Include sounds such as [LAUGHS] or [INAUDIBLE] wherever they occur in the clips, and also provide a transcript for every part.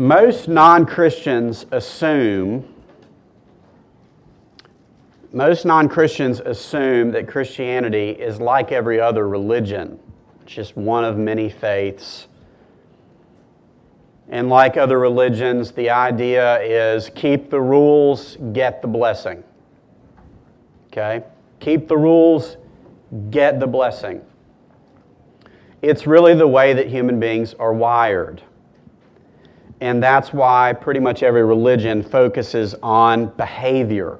Most non Christians assume most non Christians assume that Christianity is like every other religion, just one of many faiths. And like other religions, the idea is keep the rules, get the blessing. Okay? Keep the rules, get the blessing. It's really the way that human beings are wired. And that's why pretty much every religion focuses on behavior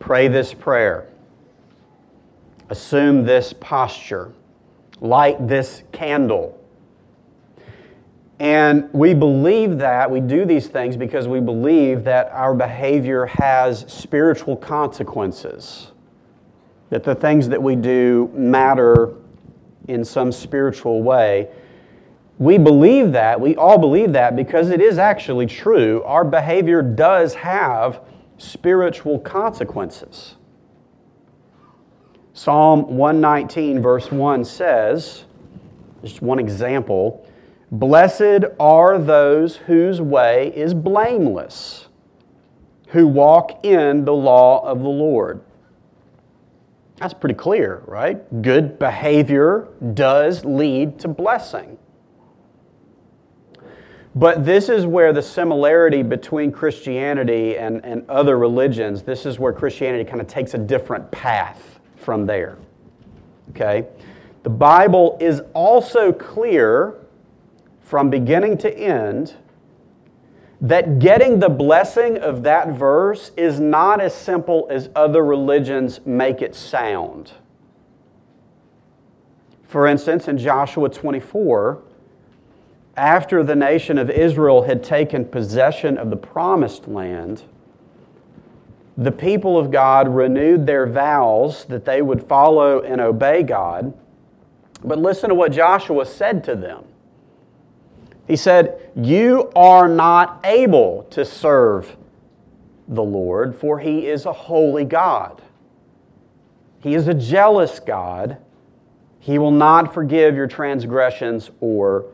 Pray this prayer. Assume this posture. Light this candle. And we believe that, we do these things because we believe that our behavior has spiritual consequences. That the things that we do matter in some spiritual way. We believe that, we all believe that because it is actually true. Our behavior does have spiritual consequences. Psalm 119, verse 1 says, just one example, Blessed are those whose way is blameless, who walk in the law of the Lord. That's pretty clear, right? Good behavior does lead to blessing. But this is where the similarity between Christianity and, and other religions, this is where Christianity kind of takes a different path from there. Okay? The Bible is also clear from beginning to end that getting the blessing of that verse is not as simple as other religions make it sound. For instance, in Joshua 24, after the nation of Israel had taken possession of the promised land, the people of God renewed their vows that they would follow and obey God. But listen to what Joshua said to them. He said, You are not able to serve the Lord, for he is a holy God. He is a jealous God. He will not forgive your transgressions or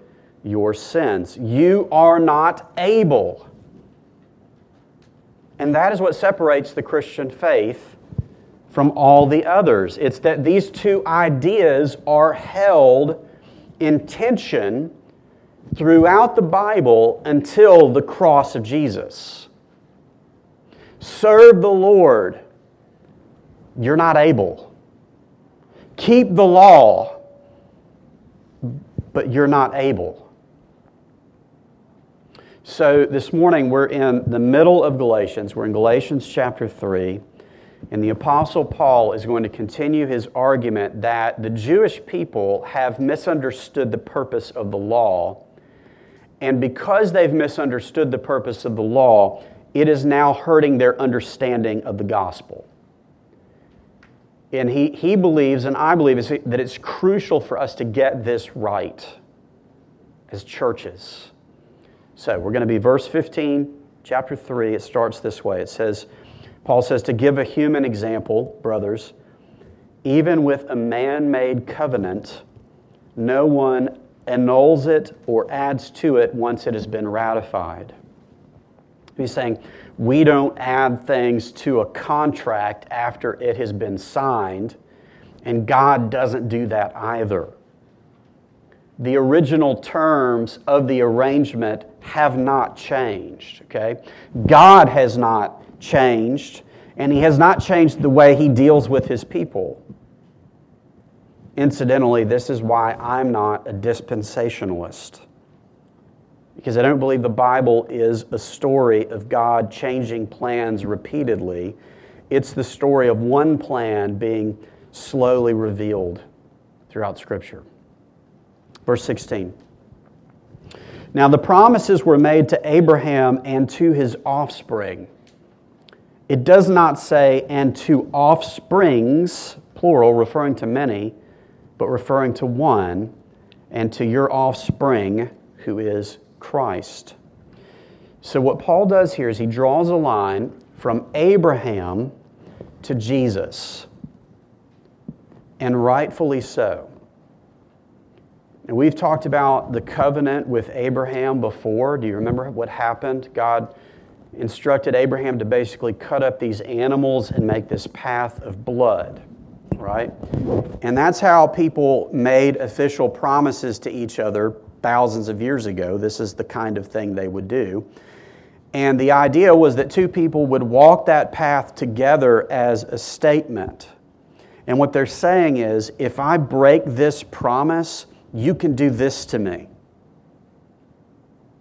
your sins. You are not able. And that is what separates the Christian faith from all the others. It's that these two ideas are held in tension throughout the Bible until the cross of Jesus. Serve the Lord. You're not able. Keep the law, but you're not able. So this morning we're in the middle of Galatians. We're in Galatians chapter 3. And the Apostle Paul is going to continue his argument that the Jewish people have misunderstood the purpose of the law. And because they've misunderstood the purpose of the law, it is now hurting their understanding of the gospel. And he, he believes, and I believe, that it's crucial for us to get this right as churches. So we're going to be verse 15, chapter 3. It starts this way. It says, Paul says, to give a human example, brothers, even with a man made covenant, no one annuls it or adds to it once it has been ratified. He's saying, we don't add things to a contract after it has been signed, and God doesn't do that either the original terms of the arrangement have not changed, okay? God has not changed, and He has not changed the way He deals with His people. Incidentally, this is why I'm not a dispensationalist. Because I don't believe the Bible is a story of God changing plans repeatedly. It's the story of one plan being slowly revealed throughout Scripture. Verse 16. Now the promises were made to Abraham and to his offspring. It does not say, and to offsprings, plural, referring to many, but referring to one, and to your offspring, who is Christ. So, what Paul does here is he draws a line from Abraham to Jesus, and rightfully so. And we've talked about the covenant with Abraham before. Do you remember what happened? God instructed Abraham to basically cut up these animals and make this path of blood, right? And that's how people made official promises to each other thousands of years ago. This is the kind of thing they would do. And the idea was that two people would walk that path together as a statement. And what they're saying is if I break this promise, you can do this to me.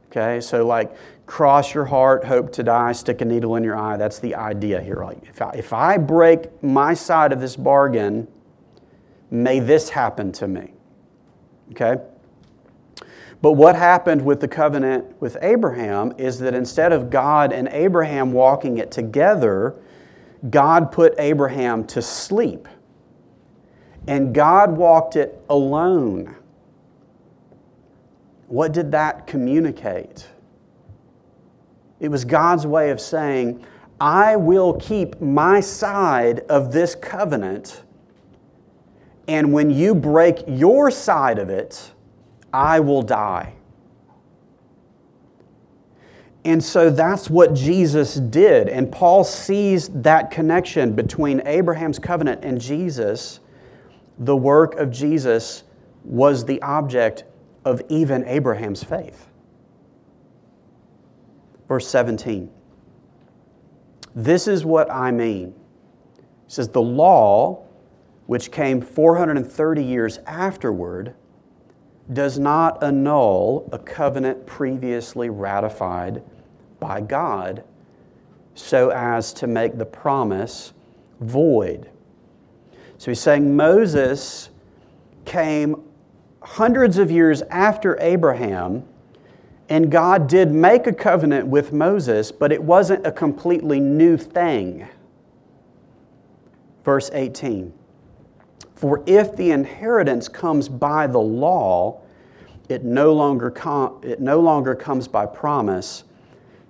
Okay, so like cross your heart, hope to die, stick a needle in your eye. That's the idea here. Like if I, if I break my side of this bargain, may this happen to me. Okay? But what happened with the covenant with Abraham is that instead of God and Abraham walking it together, God put Abraham to sleep. And God walked it alone. What did that communicate? It was God's way of saying, I will keep my side of this covenant, and when you break your side of it, I will die. And so that's what Jesus did. And Paul sees that connection between Abraham's covenant and Jesus. The work of Jesus was the object of even Abraham's faith. Verse 17. This is what I mean. He says, The law, which came 430 years afterward, does not annul a covenant previously ratified by God so as to make the promise void. So he's saying Moses came hundreds of years after Abraham, and God did make a covenant with Moses, but it wasn't a completely new thing. Verse 18 For if the inheritance comes by the law, it no longer, com- it no longer comes by promise,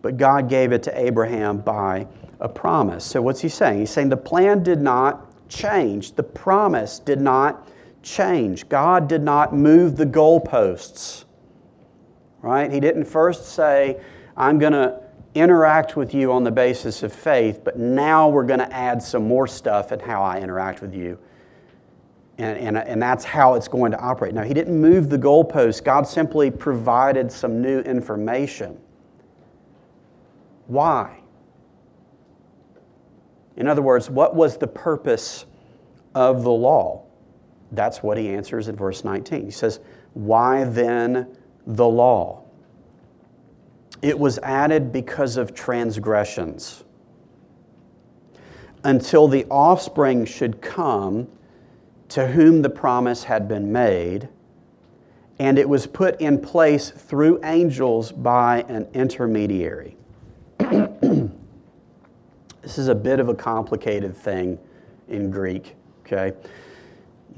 but God gave it to Abraham by a promise. So, what's he saying? He's saying the plan did not change, the promise did not change. God did not move the goalposts, right? He didn't first say, I'm going to interact with you on the basis of faith, but now we're going to add some more stuff in how I interact with you. And, and, and that's how it's going to operate. Now, he didn't move the goalposts, God simply provided some new information. Why? In other words, what was the purpose of the law? That's what he answers in verse 19. He says, Why then the law? It was added because of transgressions, until the offspring should come to whom the promise had been made, and it was put in place through angels by an intermediary. [CLEARS THROAT] this is a bit of a complicated thing in Greek, okay?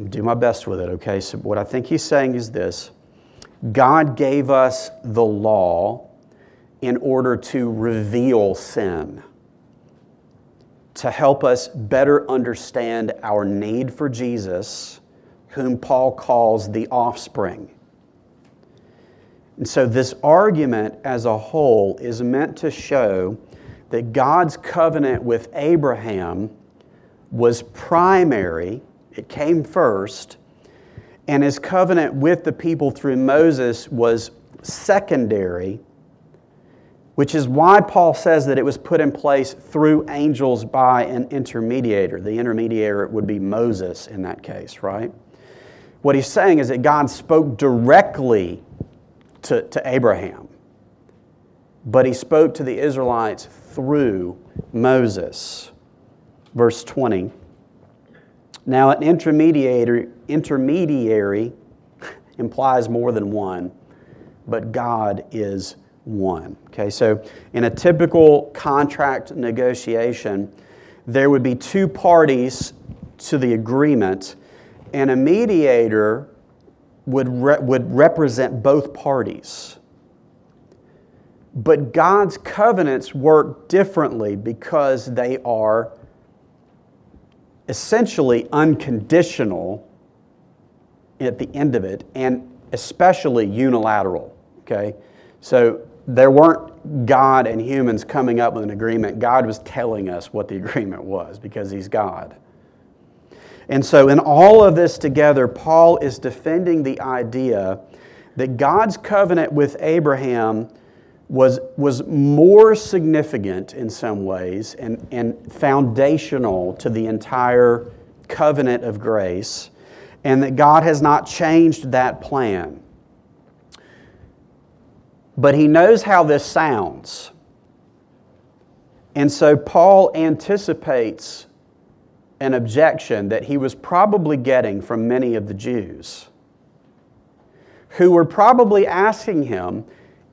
Do my best with it, okay? So, what I think he's saying is this God gave us the law in order to reveal sin, to help us better understand our need for Jesus, whom Paul calls the offspring. And so, this argument as a whole is meant to show that God's covenant with Abraham was primary it came first, and his covenant with the people through Moses was secondary, which is why Paul says that it was put in place through angels by an intermediator. The intermediator would be Moses in that case, right? What he's saying is that God spoke directly to, to Abraham, but he spoke to the Israelites through Moses. Verse 20. Now, an intermediary, [LAUGHS] implies more than one, but God is one. Okay, so in a typical contract negotiation, there would be two parties to the agreement, and a mediator would, re- would represent both parties. But God's covenants work differently because they are essentially unconditional at the end of it. And especially unilateral. Okay? So there weren't God and humans coming up with an agreement. God was telling us what the agreement was because He's God. And so, in all of this together, Paul is defending the idea that God's covenant with Abraham was, was more significant in some ways and, and foundational to the entire covenant of grace, and that God has not changed that plan. But he knows how this sounds. And so Paul anticipates an objection that he was probably getting from many of the Jews, who were probably asking him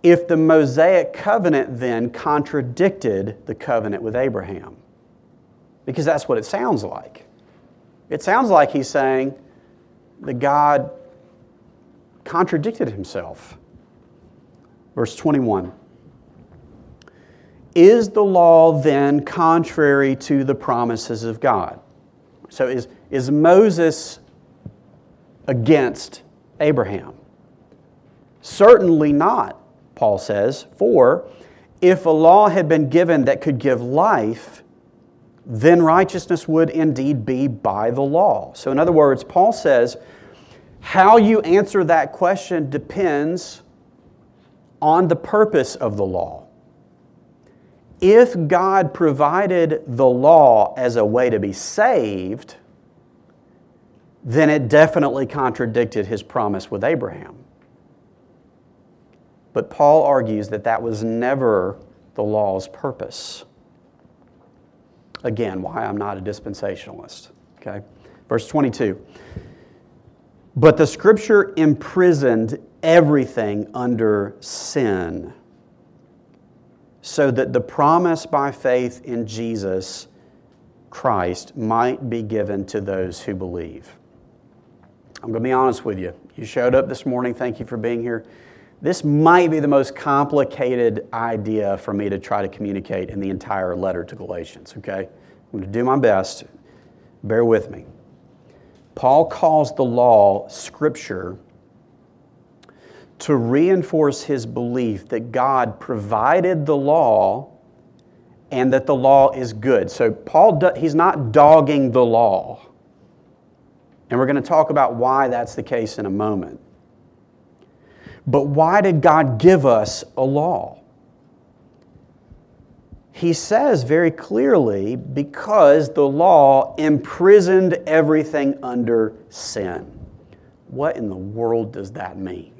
if the Mosaic covenant then contradicted the covenant with Abraham. Because that's what it sounds like. It sounds like he's saying that God contradicted himself. Verse 21 Is the law then contrary to the promises of God? So is, is Moses against Abraham? Certainly not, Paul says. For if a law had been given that could give life, then righteousness would indeed be by the law. So, in other words, Paul says, how you answer that question depends on the purpose of the law. If God provided the law as a way to be saved, then it definitely contradicted his promise with Abraham. But Paul argues that that was never the law's purpose. Again, why I'm not a dispensationalist. Okay? Verse 22. But the scripture imprisoned everything under sin, so that the promise by faith in Jesus Christ might be given to those who believe. I'm going to be honest with you. You showed up this morning. Thank you for being here. This might be the most complicated idea for me to try to communicate in the entire letter to Galatians, okay? I'm going to do my best. Bear with me. Paul calls the law Scripture to reinforce his belief that God provided the law and that the law is good. So Paul he's not dogging the law. And we're going to talk about why that's the case in a moment. But why did God give us a law? He says very clearly because the law imprisoned everything under sin. What in the world does that mean?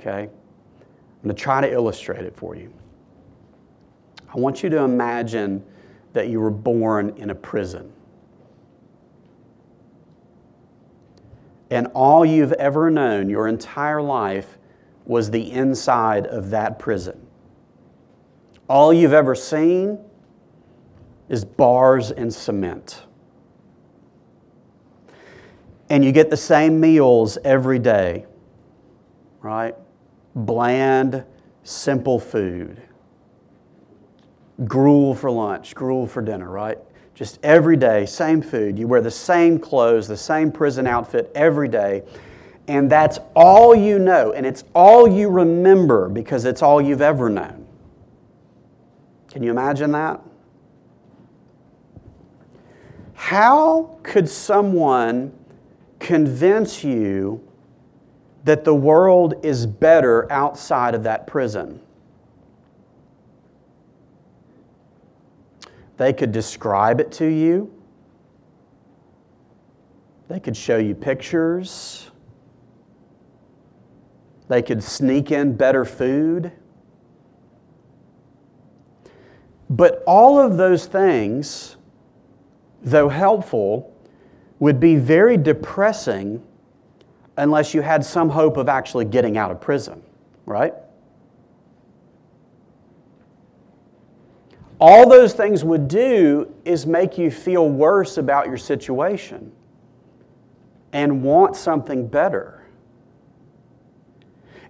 Okay? I'm going to try to illustrate it for you. I want you to imagine that you were born in a prison. And all you've ever known your entire life was the inside of that prison. All you've ever seen is bars and cement. And you get the same meals every day, right? Bland, simple food. Gruel for lunch, gruel for dinner, right? Just every day, same food. You wear the same clothes, the same prison outfit every day. And that's all you know, and it's all you remember because it's all you've ever known. Can you imagine that? How could someone convince you that the world is better outside of that prison? They could describe it to you. They could show you pictures. They could sneak in better food. But all of those things, though helpful, would be very depressing unless you had some hope of actually getting out of prison, right? All those things would do is make you feel worse about your situation and want something better.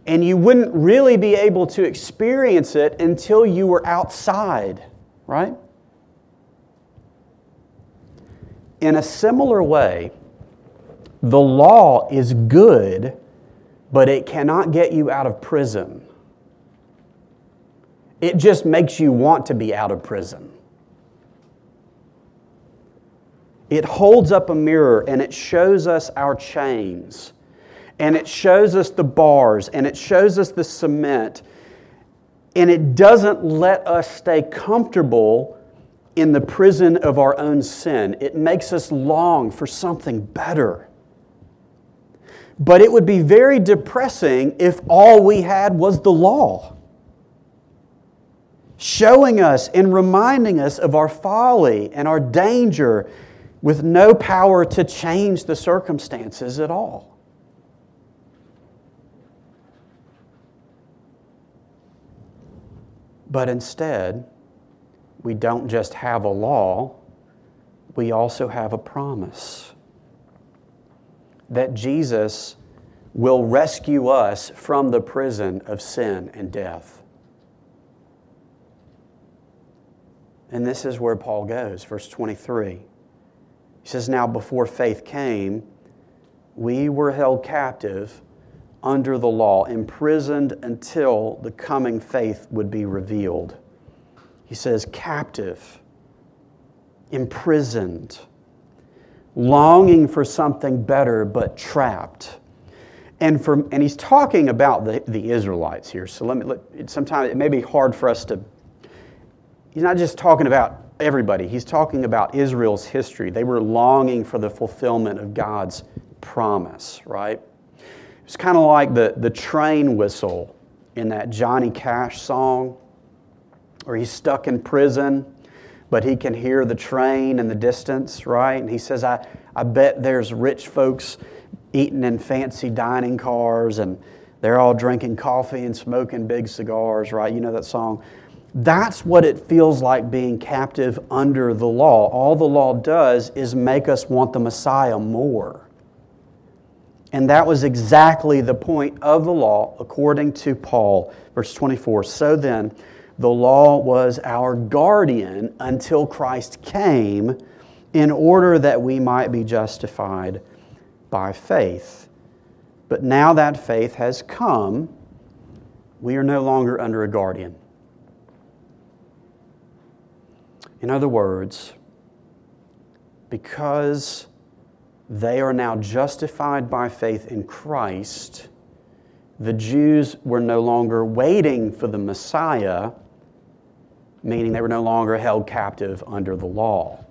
And you wouldn't really be able to experience it until you were outside, right? In a similar way, the law is good but it cannot get you out of prison. It just makes you want to be out of prison. It holds up a mirror and it shows us our chains, and it shows us the bars, and it shows us the cement, and it doesn't let us stay comfortable in the prison of our own sin. It makes us long for something better. But it would be very depressing if all we had was the law showing us and reminding us of our folly and our danger with no power to change the circumstances at all. But instead, we don't just have a law, we also have a promise that Jesus will rescue us from the prison of sin and death. And this is where Paul goes, verse 23. He says, Now before faith came, we were held captive under the law, imprisoned until the coming faith would be revealed. He says, captive, imprisoned, longing for something better, but trapped. And, for, and he's talking about the, the Israelites here. So let me, let, sometimes it may be hard for us to he's not just talking about everybody, he's talking about Israel's history. They were longing for the fulfillment of God's promise, right? It's kind of like the, the train whistle in that Johnny Cash song, where he's stuck in prison, but he can hear the train in the distance, right? And he says, I, I bet there's rich folks eating in fancy dining cars and they're all drinking coffee and smoking big cigars, right? You know that song? That's what it feels like being captive under the law. All the law does is make us want the Messiah more. And that was exactly the point of the law, according to Paul, verse 24. So then, the law was our guardian until Christ came in order that we might be justified by faith. But now that faith has come, we are no longer under a guardian. In other words, because they are now justified by faith in Christ, the Jews were no longer waiting for the Messiah, meaning they were no longer held captive under the law.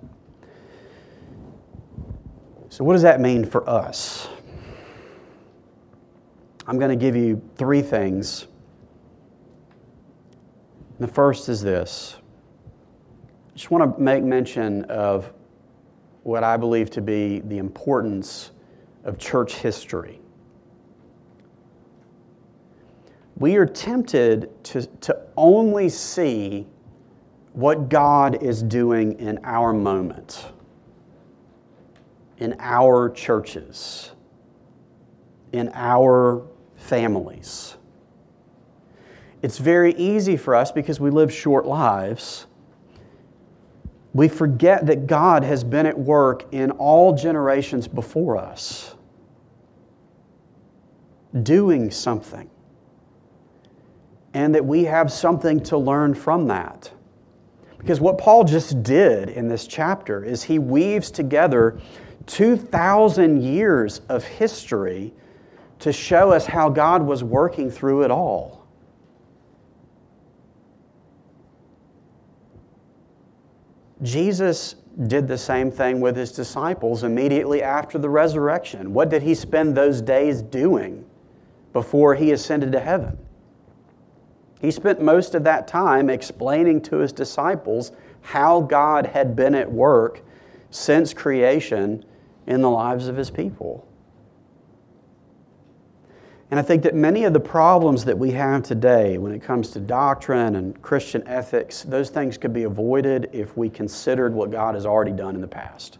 So, what does that mean for us? I'm going to give you three things. The first is this just want to make mention of what I believe to be the importance of church history. We are tempted to, to only see what God is doing in our moment, in our churches, in our families. It's very easy for us because we live short lives we forget that God has been at work in all generations before us, doing something, and that we have something to learn from that. Because what Paul just did in this chapter is he weaves together 2,000 years of history to show us how God was working through it all. Jesus did the same thing with his disciples immediately after the resurrection. What did he spend those days doing before he ascended to heaven? He spent most of that time explaining to his disciples how God had been at work since creation in the lives of his people. And I think that many of the problems that we have today when it comes to doctrine and Christian ethics, those things could be avoided if we considered what God has already done in the past.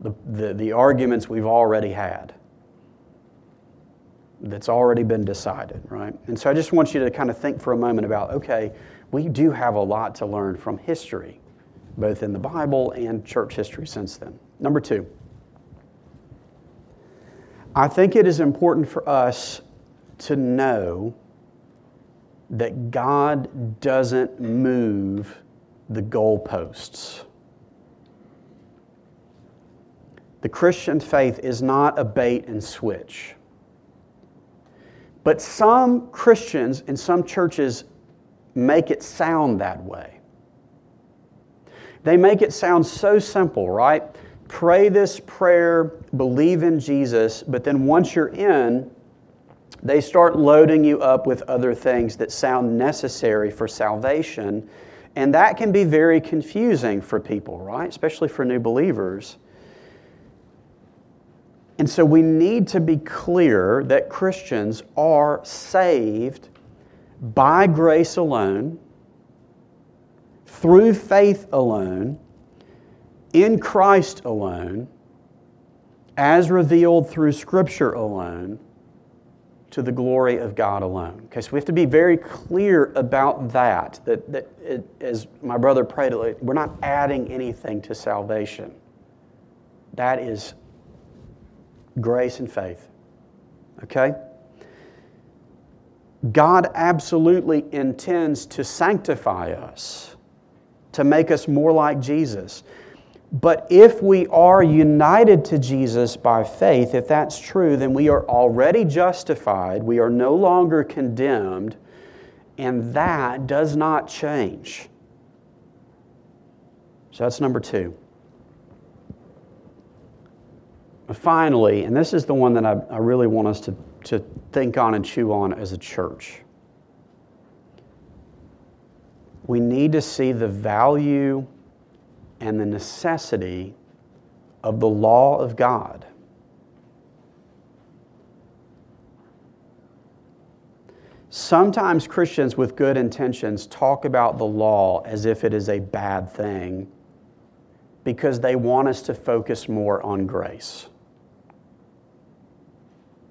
The, the, the arguments we've already had that's already been decided, right? And so I just want you to kind of think for a moment about okay, we do have a lot to learn from history, both in the Bible and church history since then. Number two, I think it is important for us to know that God doesn't move the goalposts. The Christian faith is not a bait and switch. But some Christians and some churches make it sound that way. They make it sound so simple, right? Pray this prayer, believe in Jesus, but then once you're in, they start loading you up with other things that sound necessary for salvation. And that can be very confusing for people, right? Especially for new believers. And so we need to be clear that Christians are saved by grace alone, through faith alone, in Christ alone, as revealed through Scripture alone, to the glory of God alone. Okay, so we have to be very clear about that, that, that it, as my brother prayed, we're not adding anything to salvation. That is grace and faith. Okay? God absolutely intends to sanctify us, to make us more like Jesus. But if we are united to Jesus by faith, if that's true, then we are already justified. We are no longer condemned, and that does not change. So that's number two. Finally, and this is the one that I, I really want us to, to think on and chew on as a church. We need to see the value and the necessity of the law of God. Sometimes Christians with good intentions talk about the law as if it is a bad thing because they want us to focus more on grace.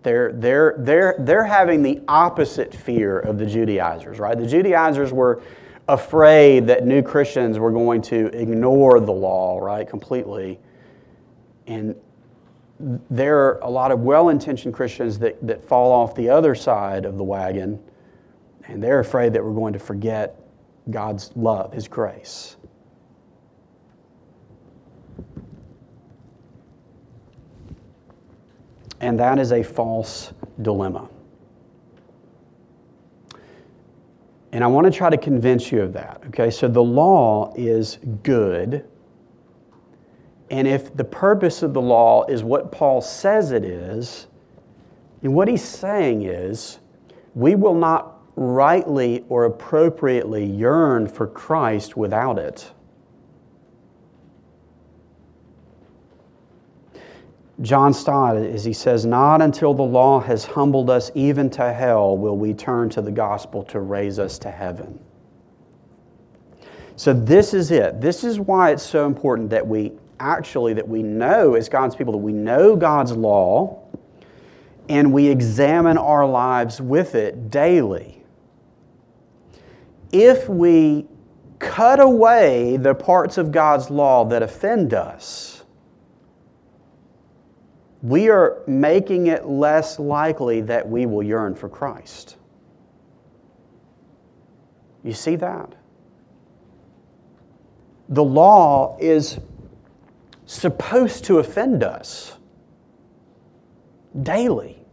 They're, they're, they're, they're having the opposite fear of the Judaizers, right? The Judaizers were afraid that new Christians were going to ignore the law, right, completely. And there are a lot of well intentioned Christians that, that fall off the other side of the wagon, and they're afraid that we're going to forget God's love, His grace. And that is a false dilemma. And I want to try to convince you of that. Okay, so the law is good. And if the purpose of the law is what Paul says it is, and what he's saying is, we will not rightly or appropriately yearn for Christ without it. John Stott, as he says, not until the law has humbled us even to hell will we turn to the gospel to raise us to heaven. So this is it. This is why it's so important that we actually that we know as God's people that we know God's law and we examine our lives with it daily. If we cut away the parts of God's law that offend us, we are making it less likely that we will yearn for Christ. You see that? The law is supposed to offend us daily.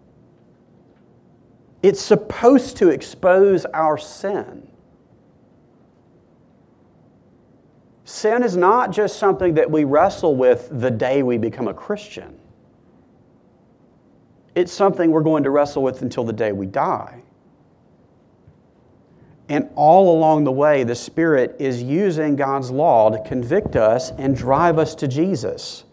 It's supposed to expose our sin. Sin is not just something that we wrestle with the day we become a Christian. It's something we're going to wrestle with until the day we die. And all along the way, the Spirit is using God's law to convict us and drive us to Jesus.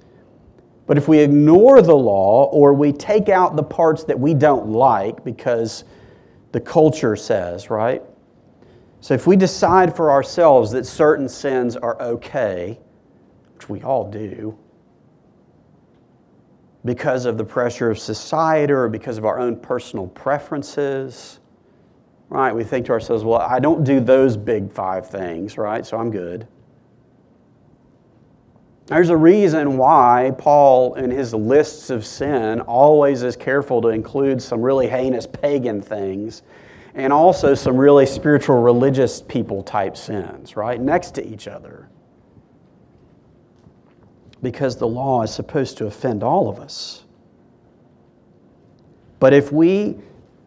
But if we ignore the law or we take out the parts that we don't like because the culture says, right? So if we decide for ourselves that certain sins are okay, which we all do, because of the pressure of society or because of our own personal preferences. Right? We think to ourselves, well, I don't do those big five things, right? So I'm good. There's a reason why Paul, in his lists of sin, always is careful to include some really heinous pagan things and also some really spiritual religious people type sins, right? Next to each other. Because the law is supposed to offend all of us. But if we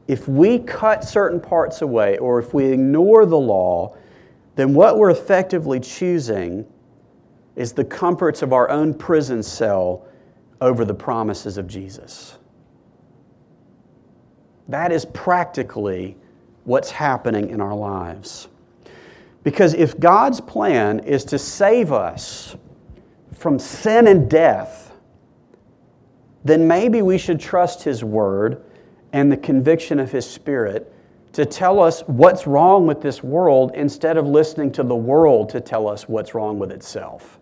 if we cut certain parts away or if we ignore the law, then what we're effectively choosing is the comforts of our own prison cell over the promises of Jesus. That is practically what's happening in our lives. Because if God's plan is to save us from sin and death, then maybe we should trust His Word and the conviction of His Spirit to tell us what's wrong with this world instead of listening to the world to tell us what's wrong with itself.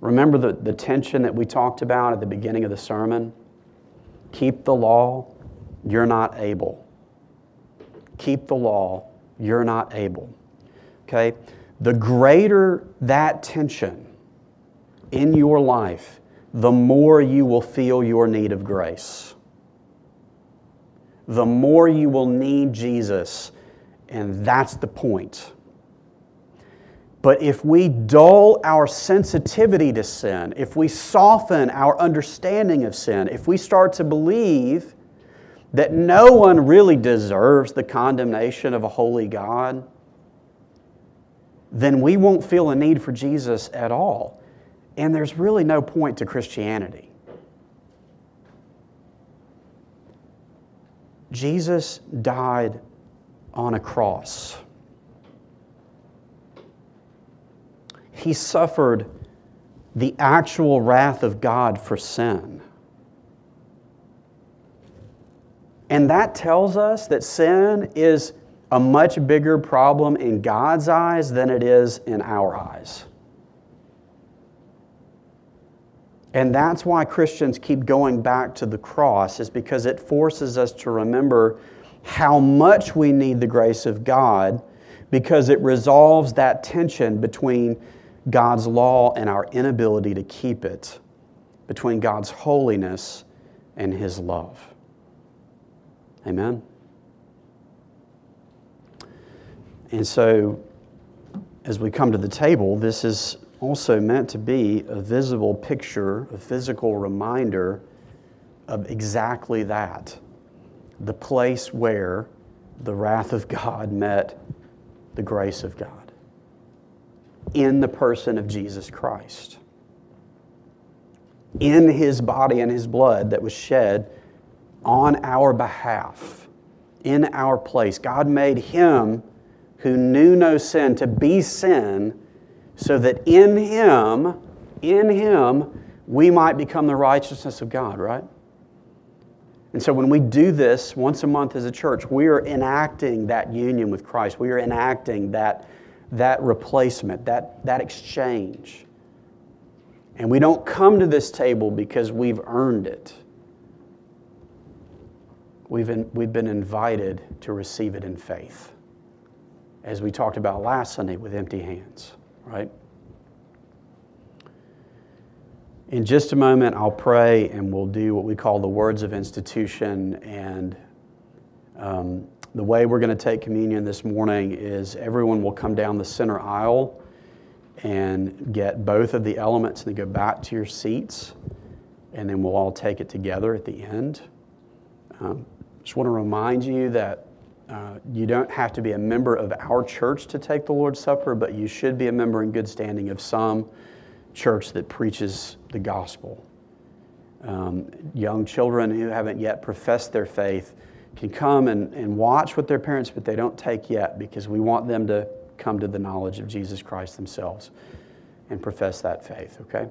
Remember the, the tension that we talked about at the beginning of the sermon? Keep the law, you're not able. Keep the law, you're not able. Okay? The greater that tension in your life, the more you will feel your need of grace. The more you will need Jesus, and that's the point. But if we dull our sensitivity to sin, if we soften our understanding of sin, if we start to believe that no one really deserves the condemnation of a holy God, then we won't feel a need for Jesus at all. And there's really no point to Christianity. Jesus died on a cross. he suffered the actual wrath of God for sin. And that tells us that sin is a much bigger problem in God's eyes than it is in our eyes. And that's why Christians keep going back to the cross, is because it forces us to remember how much we need the grace of God because it resolves that tension between God's law and our inability to keep it, between God's holiness and His love. Amen? And so, as we come to the table, this is also meant to be a visible picture, a physical reminder of exactly that the place where the wrath of God met the grace of God in the person of Jesus Christ. In his body and his blood that was shed on our behalf, in our place. God made him who knew no sin to be sin so that in him, in him, we might become the righteousness of God, right? And so when we do this once a month as a church, we are enacting that union with Christ. We are enacting that that replacement, that, that exchange. And we don't come to this table because we've earned it. We've, in, we've been invited to receive it in faith, as we talked about last Sunday with empty hands, right? In just a moment, I'll pray and we'll do what we call the words of institution. And um, the way we're going to take communion this morning is everyone will come down the center aisle and get both of the elements and go back to your seats, and then we'll all take it together at the end. Um, just want to remind you that uh, you don't have to be a member of our church to take the Lord's Supper, but you should be a member in good standing of some church that preaches the gospel. Um, young children who haven't yet professed their faith can come and, and watch with their parents, but they don't take yet because we want them to come to the knowledge of Jesus Christ themselves and profess that faith, okay?